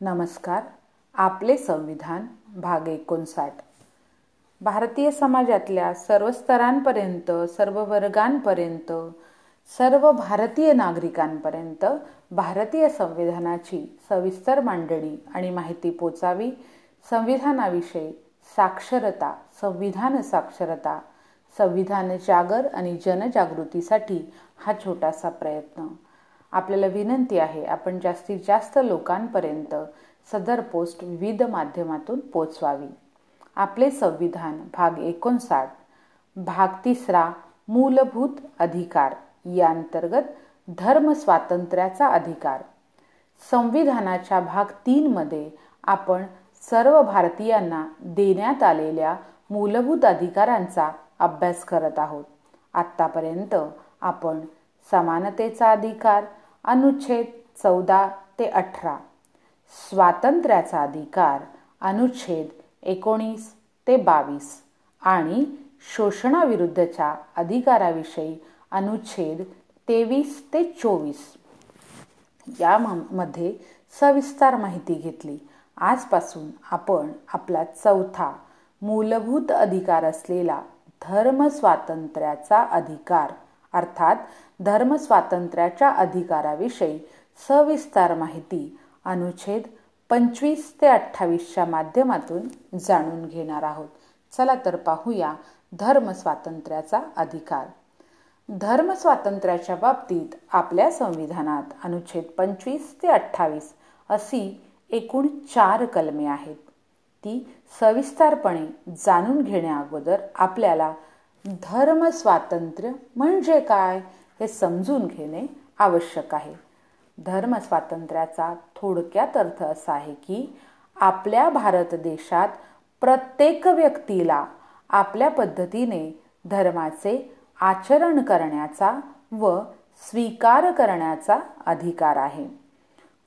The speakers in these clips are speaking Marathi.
नमस्कार. आपले संविधान भाग एकोणसाठ. भारतीय समाजातल्या सर्व स्तरांपर्यंत सर्व वर्गांपर्यंत सर्व भारतीय नागरिकांपर्यंत भारतीय संविधानाची सविस्तर मांडणी आणि माहिती पोचावी संविधानाविषयी साक्षरता संविधान साक्षरता संविधान जागर आणि जनजागृतीसाठी हा छोटासा प्रयत्न. आपल्याला विनंती आहे आपण जास्तीत जास्त लोकांपर्यंत सदर पोस्ट विविध माध्यमातून पोचवावी आपले संविधान भाग एकोणसाठ भाग तिसरा मूलभूत अधिकार या अंतर्गत धर्म स्वातंत्र्याचा अधिकार. संविधानाच्या भाग तीनमध्ये आपण सर्व भारतीयांना देण्यात आलेल्या मूलभूत अधिकारांचा अभ्यास करत आहोत. आत्तापर्यंत आपण समानतेचा अधिकार अनुच्छेद चौदा ते अठरा. स्वातंत्र्याचा अधिकार अनुच्छेद एकोणीस ते बावीस आणि शोषणाविरुद्धच्या अधिकाराविषयी अनुच्छेद तेवीस ते चोवीस. यामध्ये सविस्तर माहिती घेतली. आजपासून आपण आपला चौथा मूलभूत अधिकार असलेला धर्म स्वातंत्र्याचा अधिकार अर्थात धर्मस्वातंत्र्याच्या अधिकाराविषयी सविस्तर माहिती अनुच्छेद पंचवीस ते अठ्ठावीसच्या माध्यमातून जाणून घेणार आहोत. चला तर पाहूया धर्मस्वातंत्र्याचा अधिकार. धर्मस्वातंत्र्याच्या बाबतीत आपल्या संविधानात अनुच्छेद पंचवीस ते अठ्ठावीस अशी एकूण चार कलमे आहेत. ती सविस्तरपणे जाणून घेण्याअगोदर आपल्याला धर्म स्वातंत्र्य म्हणजे काय हे समजून घेणे आवश्यक आहे. धर्म स्वातंत्र्याचा थोडक्यात अर्थ असा आहे की आपल्या भारत देशात प्रत्येक व्यक्तीला आपल्या पद्धतीने धर्माचे आचरण करण्याचा व स्वीकार करण्याचा अधिकार आहे.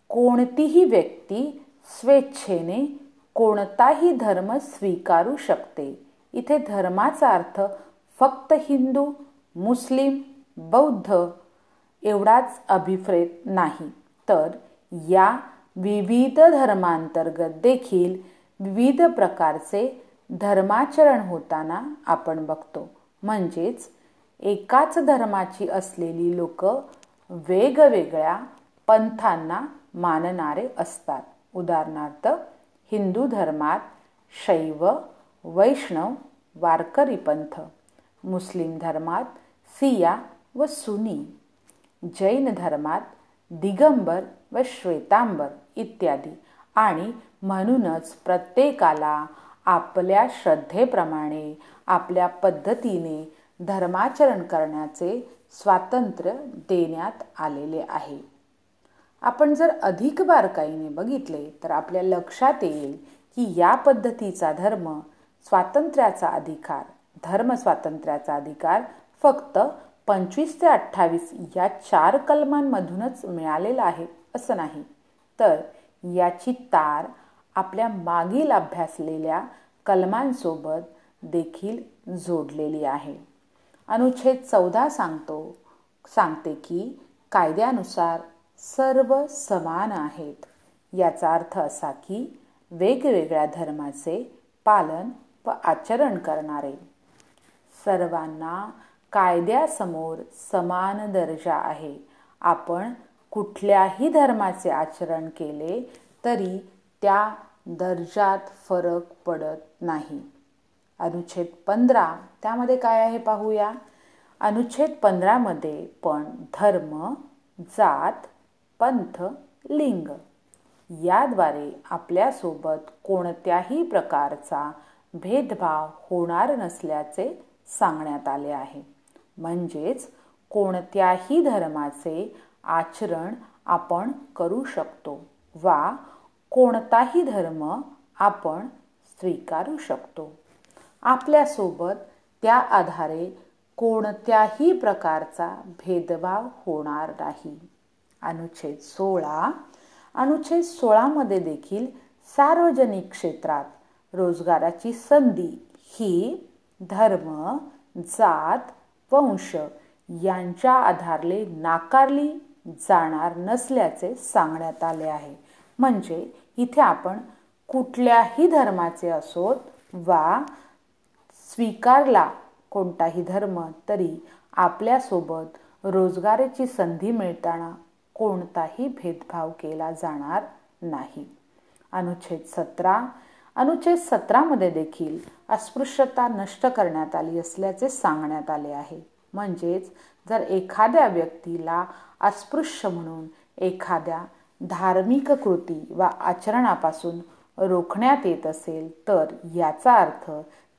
कोणतीही व्यक्ती स्वेच्छेने कोणताही धर्म स्वीकारू शकते. इथे धर्माचा अर्थ फक्त हिंदू मुस्लिम बौद्ध एवढाच अभिप्रेत नाही. तर या विविध धर्मांतर्गत देखील विविध प्रकारचे धर्माचरण होताना आपण बघतो. म्हणजेच एकाच धर्माची असलेली लोक वेगवेगळ्या पंथांना मानणारे असतात. उदाहरणार्थ हिंदू धर्मात शैव वैष्णव वारकरी पंथ. मुस्लिम धर्मात सिया व सुनी जैन धर्मात दिगंबर व श्वेतांबर इत्यादी. आणि म्हणूनच प्रत्येकाला आपल्या श्रद्धेप्रमाणे आपल्या पद्धतीने धर्माचरण करण्याचे स्वातंत्र्य देण्यात आलेले आहे. आपण जर अधिक बारकाईने बघितले तर आपल्या लक्षात येईल की या पद्धतीचा धर्म स्वातंत्र्याचा अधिकार धर्म स्वातंत्र्याचा अधिकार फक्त पंचवीस ते अठ्ठावीस या चार कलमांमधूनच मिळालेला आहे असं नाही. तर याची तार आपल्या मागील अभ्यासलेल्या कलमांसोबत देखील जोडलेली आहे. अनुच्छेद चौदा सांगतो सांगते की कायद्यानुसार सर्व समान आहेत. याचा अर्थ असा की वेगवेगळ्या धर्माचे पालन व आचरण करणारे सर्वांना कायद्यासमोर समान दर्जा आहे. आपण कुठल्याही धर्माचे आचरण केले तरी त्या दर्जात फरक पडत नाही. अनुच्छेद पंधरा त्यामध्ये काय आहे पाहूया? अनुच्छेद पंधरामध्ये पण धर्म जात पंथ लिंग याद्वारे आपल्यासोबत कोणत्याही प्रकारचा भेदभाव होणार नसल्याचे सांगण्यात आले आहे. म्हणजेच कोणत्याही धर्माचे आचरण आपण करू शकतो वा कोणताही धर्म आपण स्वीकारू शकतो. आपल्यासोबत त्या आधारे कोणत्याही प्रकारचा भेदभाव होणार नाही. अनुच्छेद सोळा अनुच्छेद सोळामध्ये देखील सार्वजनिक क्षेत्रात रोजगाराची संधी ही धर्म जात वंश यांच्या आधारले नाकारली जाणार नसल्याचे सांगण्यात आले आहे. म्हणजे इथे आपण कुठल्याही धर्माचे असोत वा स्वीकारला कोणताही धर्म तरी आपल्यासोबत रोजगाराची संधी मिळताना कोणताही भेदभाव केला जाणार नाही. अनुच्छेद सतरा अनुच्छेद सतरामध्ये देखील अस्पृश्यता नष्ट करण्यात आली असल्याचे सांगण्यात आले आहे. म्हणजेच जर एखाद्या व्यक्तीला अस्पृश्य म्हणून एखाद्या धार्मिक कृती वा आचरणापासून रोखण्यात येत असेल तर याचा अर्थ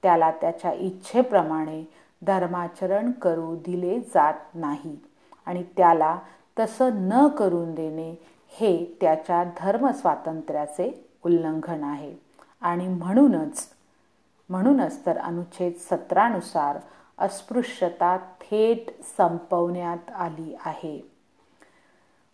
त्याला त्याच्या इच्छेप्रमाणे धर्माचरण करू दिले जात नाही आणि त्याला तसं न करून देणे हे त्याच्या धर्मस्वातंत्र्याचे उल्लंघन आहे. आणि म्हणूनच म्हणूनच तर अनुच्छेद सतरानुसार अस्पृश्यता थेट संपवण्यात आली आहे.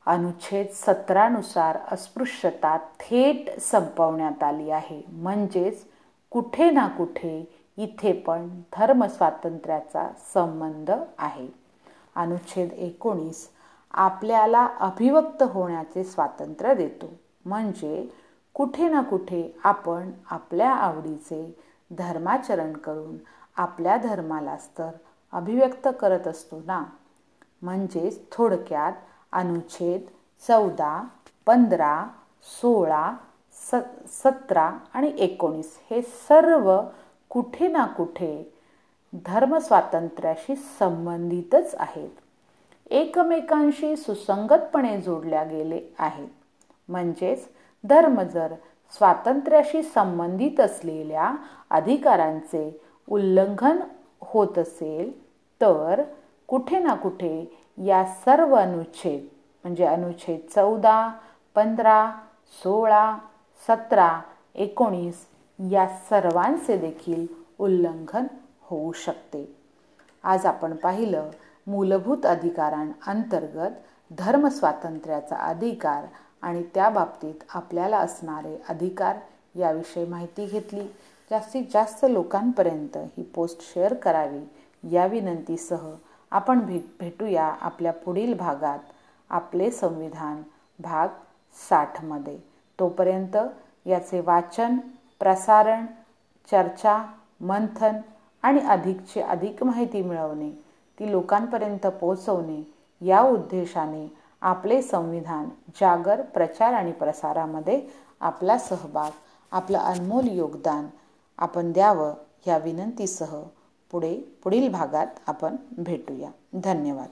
अनुच्छेद सतरानुसार अस्पृश्यता थेट संपवण्यात आली आहे. म्हणजेच कुठे ना कुठे इथे पण धर्मस्वातंत्र्याचा संबंध आहे. अनुच्छेद एकोणीस आपल्याला अभिव्यक्त होण्याचे स्वातंत्र्य देतो. म्हणजे कुठे ना कुठे आपण आपल्या आवडीचे धर्माचरण करून आपल्या धर्मालाच तर अभिव्यक्त करत असतो ना? म्हणजेच थोडक्यात अनुच्छेद चौदा पंधरा सोळा स सतरा आणि एकोणीस हे सर्व कुठे ना कुठे धर्मस्वातंत्र्याशी संबंधितच आहेत. एकमेकांशी सुसंगतपणे जोडल्या गेले आहेत. म्हणजेच धर्म जर स्वातंत्र्याशी संबंधित असलेल्या अधिकारांचे उल्लंघन होत असेल तर कुठे ना कुठे या सर्व अनुच्छेद म्हणजे अनुच्छेद चौदा पंधरा सोळा सतरा एकोणीस या सर्वांचे देखील उल्लंघन होऊ शकते. आज आपण पाहिलं मूलभूत अधिकारांअंतर्गत धर्मस्वातंत्र्याचा अधिकार आणि त्या बाबतीत आपल्याला असणारे अधिकार याविषयी माहिती घेतली. जास्तीत जास्त लोकांपर्यंत ही पोस्ट शेअर करावी या विनंतीसह आपण भे भेटूया आपल्या पुढील भागात. आपले संविधान भाग साठमध्ये तोपर्यंत याचे वाचन प्रसारण चर्चा मंथन आणि अधिकची अधिक माहिती मिळवणे ती लोकांपर्यंत पोहोचवणे या उद्देशाने आपले संविधान जागर प्रचार आणि प्रसारामध्ये आपला सहभाग आपलं अनमोल योगदान आपण द्यावं या विनंतीसह पुढे पुढील भागात आपण भेटूया. धन्यवाद.